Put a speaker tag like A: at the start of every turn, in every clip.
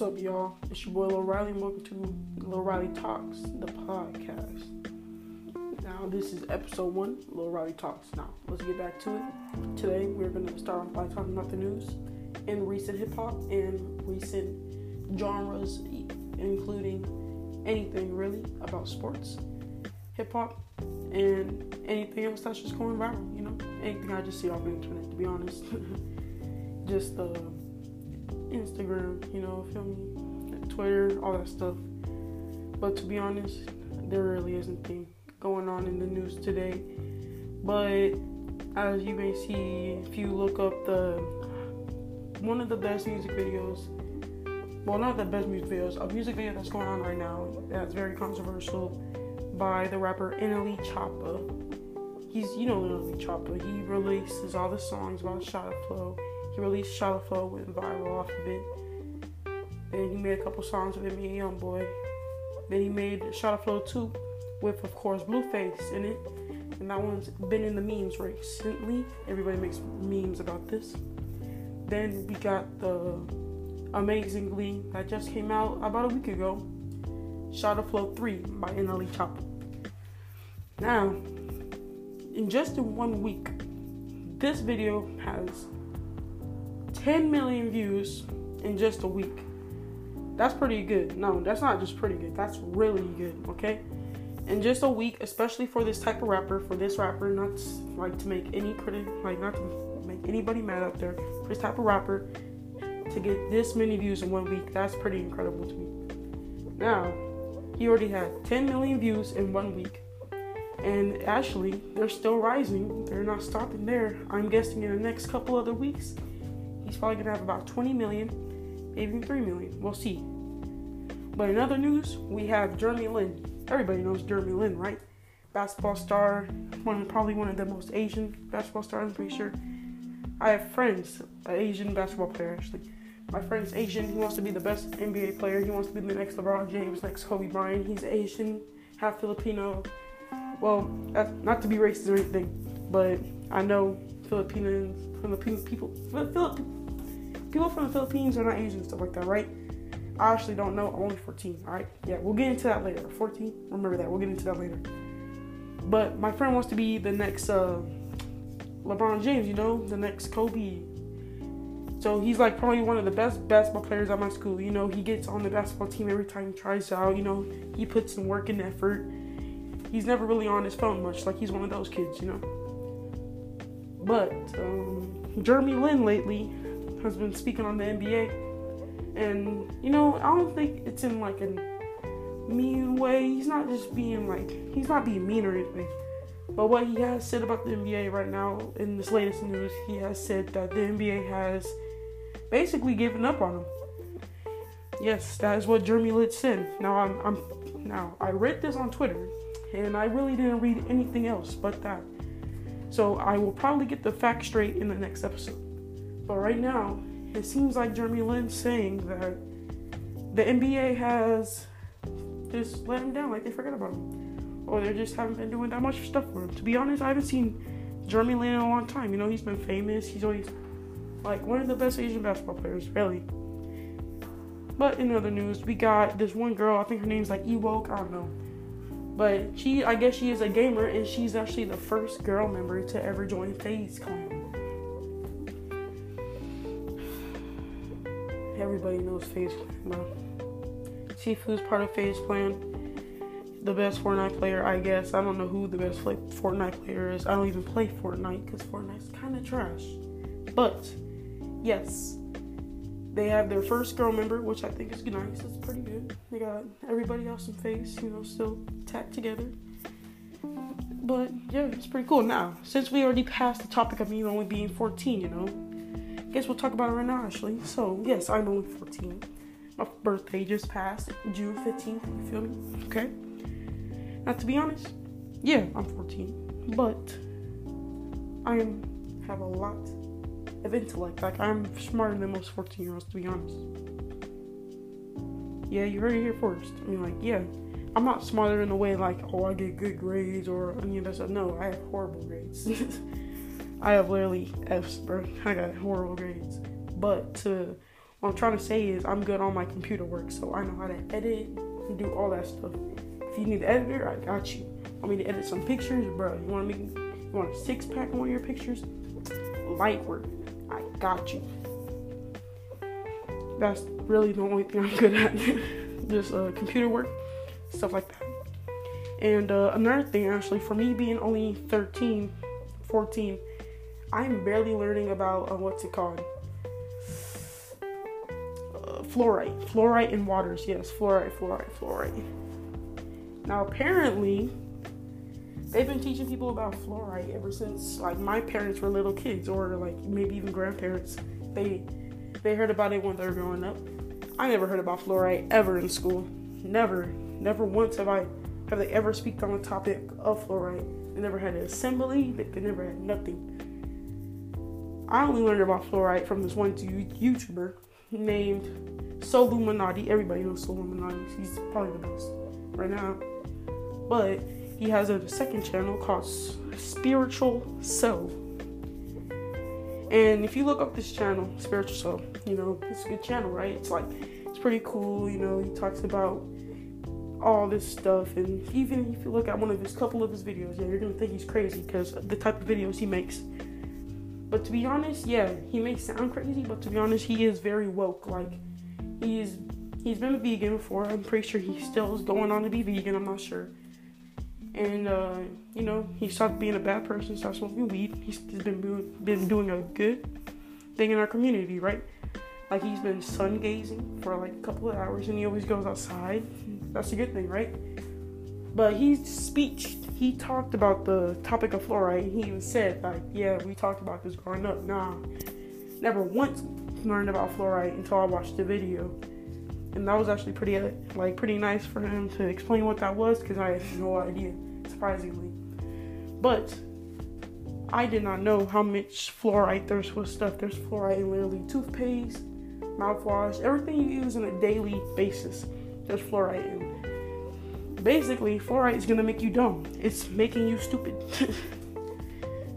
A: What's up, y'all? It's your boy Lil Riley, welcome to Lil Riley Talks, the podcast. Now, this is episode one, Lil Riley Talks. Now, let's get back to it. Today, we're going to start off by talking about the news and recent hip hop and recent genres, including anything really about sports, hip hop, and anything else that's just going viral. You know, anything I just see off the internet, to be honest. just uh, Instagram, you know, feel me? Twitter, all that stuff. But to be honest, there really isn't anything going on in the news today. But as you may see, if you look up the one of the best music videos, well, not the best music videos, a music video that's going on right now that's very controversial by the rapper NLE Choppa. He's, you know, NLE Choppa. He releases all the songs about Shotta Flow he released Shotta Flow, went viral off of it. Then he made a couple songs with me and YoungBoy. Then he made Shotta Flow 2 with, of course, Blueface in it. And that one's been in the memes recently. Everybody makes memes about this. Then we got the Amazingly that just came out about a week ago. Shotta Flow 3 by NLE Choppa. Now, in just in one week, this video has 10 million views in just a week. That's pretty good. No, that's not just pretty good. That's really good, okay? In just a week, especially for this type of rapper, for this rapper, not like to make any critic, like not to make anybody mad out there, for this type of rapper, to get this many views in one week, that's pretty incredible to me. Now, he already had 10 million views in one week. And actually, they're still rising. They're not stopping there. I'm guessing in the next couple other weeks, He's probably gonna have about 20 million, maybe 3 million. We'll see. But in other news, we have Jeremy Lin. Everybody knows Jeremy Lin, right? Basketball star, one probably one of the most Asian basketball stars. I'm pretty sure. I have friends, an Asian basketball player actually. My friend's Asian. He wants to be the best NBA player. He wants to be the next LeBron James, next Kobe Bryant. He's Asian, half Filipino. Well, not to be racist or anything, but I know Filipinos, Filipino people, Philip, people from the Philippines are not Asian stuff like that, right? I actually don't know. I'm only 14. All right, yeah, we'll get into that later. 14. Remember that. We'll get into that later. But my friend wants to be the next uh, LeBron James. You know, the next Kobe. So he's like probably one of the best basketball players at my school. You know, he gets on the basketball team every time he tries out. You know, he puts some work and effort. He's never really on his phone much. Like he's one of those kids, you know. But um, Jeremy Lin lately has been speaking on the NBA, and you know I don't think it's in like a mean way. He's not just being like he's not being mean or anything. But what he has said about the NBA right now in this latest news, he has said that the NBA has basically given up on him. Yes, that is what Jeremy Lin said. Now I'm, I'm now I read this on Twitter, and I really didn't read anything else but that. So I will probably get the facts straight in the next episode. But right now, it seems like Jeremy Lin's saying that the NBA has just let him down, like they forgot about him. Or they just haven't been doing that much stuff for him. To be honest, I haven't seen Jeremy Lin in a long time. You know, he's been famous. He's always like one of the best Asian basketball players, really. But in other news, we got this one girl, I think her name's like Ewok, I don't know. But she, I guess she is a gamer, and she's actually the first girl member to ever join FaZe Clan. Everybody knows FaZe Clan, bro. Tfue's part of FaZe Clan. The best Fortnite player, I guess. I don't know who the best Fortnite player is. I don't even play Fortnite because Fortnite's kind of trash. But, yes, they have their first girl member, which I think is nice. It's pretty good. They got everybody else in FaZe, you know, still tacked together. But yeah, it's pretty cool. Now, since we already passed the topic of me only being 14, you know, guess we'll talk about it right now, actually. So, yes, I'm only 14. My birthday just passed, June 15th, you feel me? Okay? Now, to be honest, yeah, I'm 14, but I have a lot of intellect. Like I'm smarter than most 14 year olds, to be honest. Yeah, you heard it here first. I mean, like, yeah, I'm not smarter in a way like, oh, I get good grades or any of that stuff. No, I have horrible grades. I have literally F's, bro. I got horrible grades. But to what I'm trying to say is I'm good on my computer work, so I know how to edit and do all that stuff. If you need an editor, I got you. Want me to edit some pictures, bro? You want to make you want a six pack on one of your pictures? Light work, I got you. That's really the only thing I'm good at. Just uh, computer work, stuff like that. And uh, another thing, actually, for me being only 13, 14, I'm barely learning about uh, what's it called? Uh, fluoride. Fluoride in waters. Yes, fluoride, fluoride, fluoride. Now, apparently, they've been teaching people about fluoride ever since like my parents were little kids, or like maybe even grandparents. They they heard about it when they were growing up. I never heard about fluoride ever in school. Never, never once have I have they ever speak on the topic of fluoride. They never had an assembly. They, they never had nothing. I only learned about fluoride from this one YouTuber named Soluminati. Everybody knows Soluminati. He's probably the best right now. But he has a second channel called Spiritual Self. And if you look up this channel, Spiritual Self, you know, it's a good channel, right? It's like, it's pretty cool, you know, he talks about all this stuff. And even if you look at one of his couple of his videos, yeah, you're gonna think he's crazy because the type of videos he makes. But to be honest, yeah, he may sound crazy, but to be honest, he is very woke. Like, he is, he's been a vegan before. I'm pretty sure he still is going on to be vegan. I'm not sure. And uh, you know, he stopped being a bad person, stopped smoking weed. He's, he's been doing, been doing a good thing in our community, right? Like he's been sun gazing for like a couple of hours, and he always goes outside. That's a good thing, right? But he speech, he talked about the topic of fluoride. He even said, like, yeah, we talked about this growing up. Nah, never once learned about fluoride until I watched the video, and that was actually pretty, uh, like, pretty nice for him to explain what that was because I had no idea, surprisingly. But I did not know how much fluoride there's for stuff. There's fluoride in literally toothpaste, mouthwash, everything you use on a daily basis. There's fluoride in basically, fluoride is gonna make you dumb. It's making you stupid.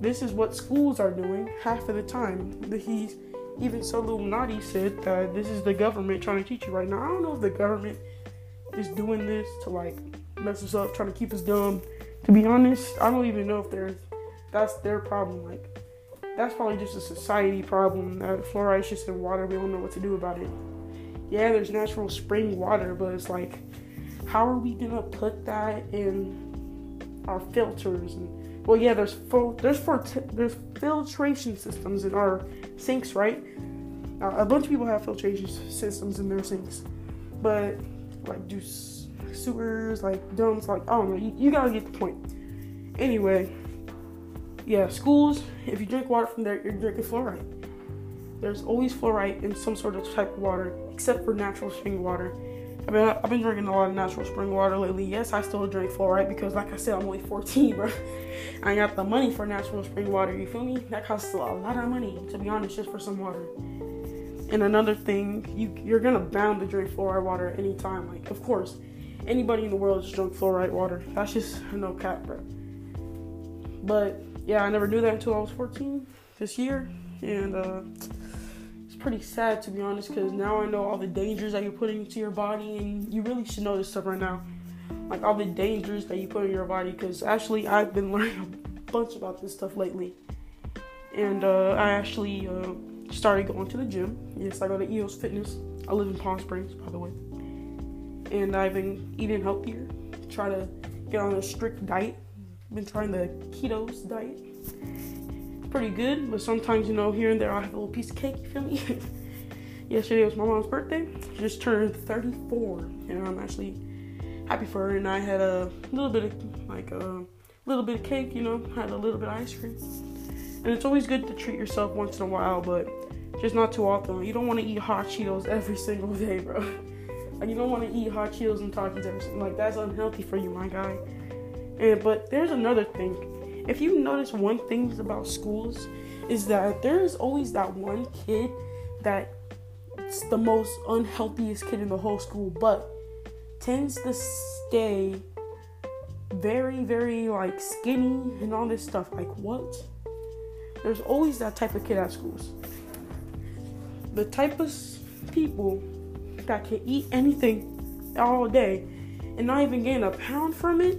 A: this is what schools are doing half of the time. He's even so Illuminati said that this is the government trying to teach you right now. I don't know if the government is doing this to like mess us up, trying to keep us dumb. To be honest, I don't even know if there's that's their problem. Like that's probably just a society problem. That fluoride is just in water. We don't know what to do about it. Yeah, there's natural spring water, but it's like how are we gonna put that in our filters? And well, yeah, there's fil- there's for there's filtration systems in our sinks, right? Uh, a bunch of people have filtration systems in their sinks, but like do sewers, like dumps, like I don't know. You, you gotta get the point. Anyway, yeah, schools. If you drink water from there, you're drinking fluoride. There's always fluoride in some sort of type of water, except for natural spring water. I mean, I've been drinking a lot of natural spring water lately. Yes, I still drink fluoride because, like I said, I'm only 14, bro. I got the money for natural spring water. You feel me? That costs a lot of money, to be honest, just for some water. And another thing, you you're gonna bound to drink fluoride water anytime. Like, of course, anybody in the world just drunk fluoride water. That's just no cap, bro. But yeah, I never knew that until I was 14 this year, and uh, pretty sad to be honest because now I know all the dangers that you're putting into your body, and you really should know this stuff right now. Like all the dangers that you put in your body because actually I've been learning a bunch about this stuff lately. And uh, I actually uh, started going to the gym. Yes, I go to EOS Fitness. I live in Palm Springs, by the way. And I've been eating healthier, try to get on a strict diet. Been trying the ketos diet pretty good, but sometimes, you know, here and there I have a little piece of cake, you feel me? Yesterday was my mom's birthday. She just turned 34, and I'm actually happy for her. And I had a little bit of, like, a little bit of cake, you know, had a little bit of ice cream. And it's always good to treat yourself once in a while, but just not too often. You don't want to eat hot Cheetos every single day, bro. Like, you don't want to eat hot Cheetos and Takis every single Like, that's unhealthy for you, my guy. And, but there's another thing if you notice one thing about schools is that there is always that one kid that it's the most unhealthiest kid in the whole school, but tends to stay very, very like skinny and all this stuff. Like what? There's always that type of kid at schools. The type of people that can eat anything all day and not even gain a pound from it,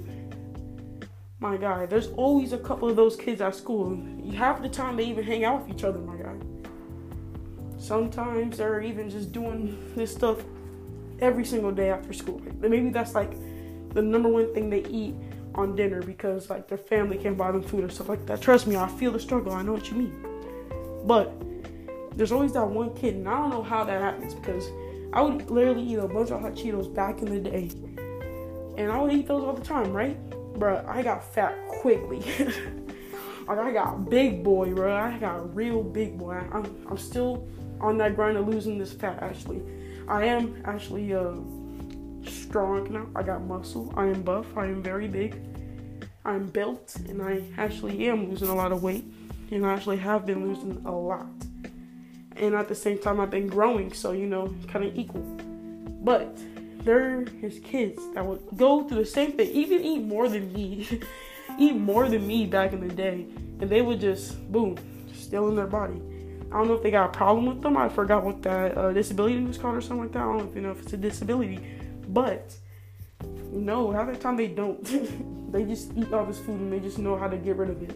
A: my guy, there's always a couple of those kids at school. Half the time they even hang out with each other, my guy. Sometimes they're even just doing this stuff every single day after school. Maybe that's like the number one thing they eat on dinner because like their family can't buy them food or stuff like that. Trust me, I feel the struggle. I know what you mean. But there's always that one kid, and I don't know how that happens because I would literally eat a bunch of hot Cheetos back in the day, and I would eat those all the time, right? Bro, I got fat quickly. like I got big boy, bro. I got real big boy. I'm I'm still on that grind of losing this fat. Actually, I am actually uh strong now. I got muscle. I am buff. I am very big. I'm built, and I actually am losing a lot of weight. And I actually have been losing a lot. And at the same time, I've been growing, so you know, kind of equal. But there is kids that would go through the same thing, even eat more than me, eat more than me back in the day, and they would just boom, still in their body. I don't know if they got a problem with them. I forgot what that uh, disability was called or something like that. I don't know if you know if it's a disability, but no, half the time they don't. they just eat all this food and they just know how to get rid of it.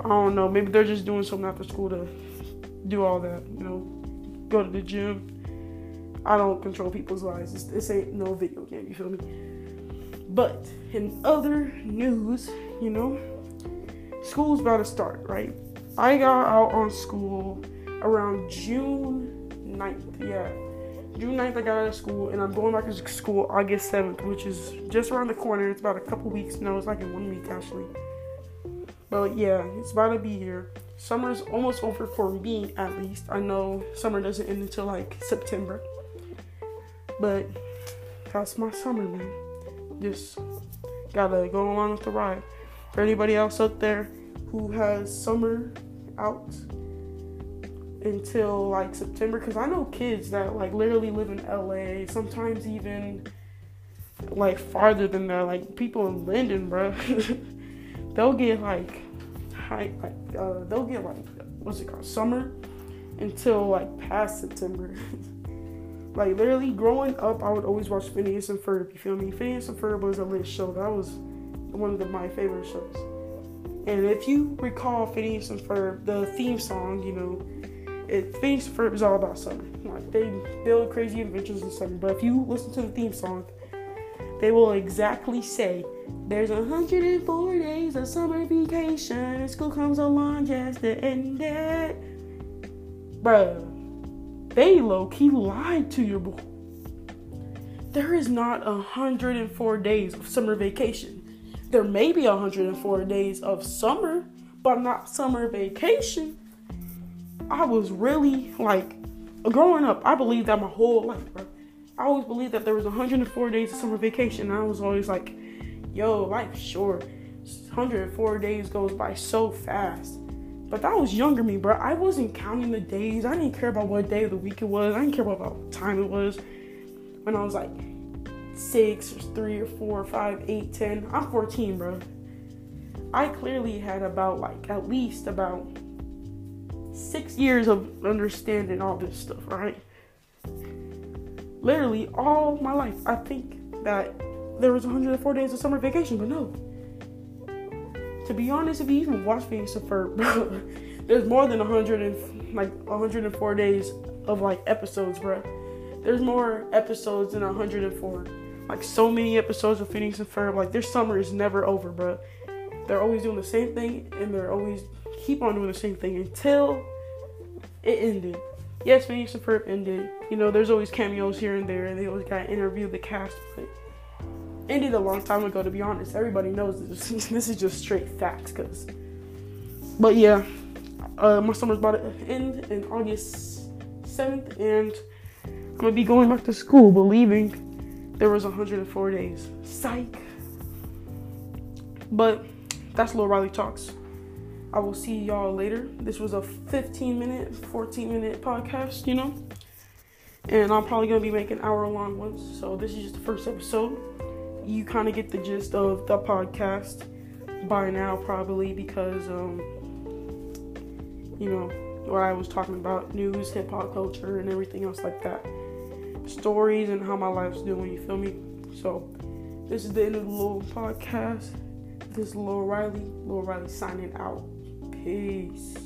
A: I don't know. Maybe they're just doing something after school to do all that. You know, go to the gym. I don't control people's lives. This, ain't no video game. You feel me? But in other news, you know, school's about to start, right? I got out on school around June 9th. Yeah. June 9th, I got out of school, and I'm going back to school August 7th, which is just around the corner. It's about a couple weeks. No, it's like in one week, actually. But yeah, it's about to be here. Summer's almost over for me, at least. I know summer doesn't end until like September. But that's my summer, man. Just gotta go along with the ride. For anybody else out there who has summer out until like September, because I know kids that like literally live in LA, sometimes even like farther than that, like people in Linden, bro. they'll get like high, like uh, they'll get like what's it called, summer until like past September. like literally growing up, I would always watch Phineas and Ferb. You feel me? Phineas and Ferb was a lit show. That was one of the, my favorite shows. And if you recall Phineas and Ferb, the theme song, you know, it, Phineas and Ferb is all about summer. Like they build crazy adventures in summer. But if you listen to the theme song, they will exactly say, There's 104 days of summer vacation. School comes along just to end it. Bruh, they low key lied to your boy. There is not 104 days of summer vacation there may be 104 days of summer, but not summer vacation. I was really like growing up, I believed that my whole life, bro. I always believed that there was 104 days of summer vacation. And I was always like, yo, life's short. 104 days goes by so fast. But that was younger me, bro. I wasn't counting the days. I didn't care about what day of the week it was. I didn't care about what time it was. When I was like six or three or four or five, eight, ten. I'm 14, bro. I clearly had about like at least about six years of understanding all this stuff, right? Literally all my life, I think that there was 104 days of summer vacation, but no. To be honest, if you even watch Phineas and Ferb bro, there's more than 100 and like 104 days of like episodes, bro. There's more episodes than 104 like so many episodes of Phineas and Ferb. Like their summer is never over, bro. They're always doing the same thing, and they're always keep on doing the same thing until it ended. Yes, Phineas and Ferb ended. You know, there's always cameos here and there, and they always got to interview the cast, but ended a long time ago. To be honest, everybody knows this. this is just straight facts, cause. But yeah, uh, my summer's about to end in August 7th, and I'm gonna be going back to school, believing there was 104 days. Psych. But that's Lil Riley Talks. I will see y'all later. This was a 15 minute, 14 minute podcast, you know? And I'm probably gonna be making hour long ones. So this is just the first episode. You kind of get the gist of the podcast by now, probably because, um, you know, where I was talking about news, hip hop culture, and everything else like that. Stories and how my life's doing, you feel me? So, this is the end of the little podcast. This is Lil Riley. Lil Riley signing out. Peace.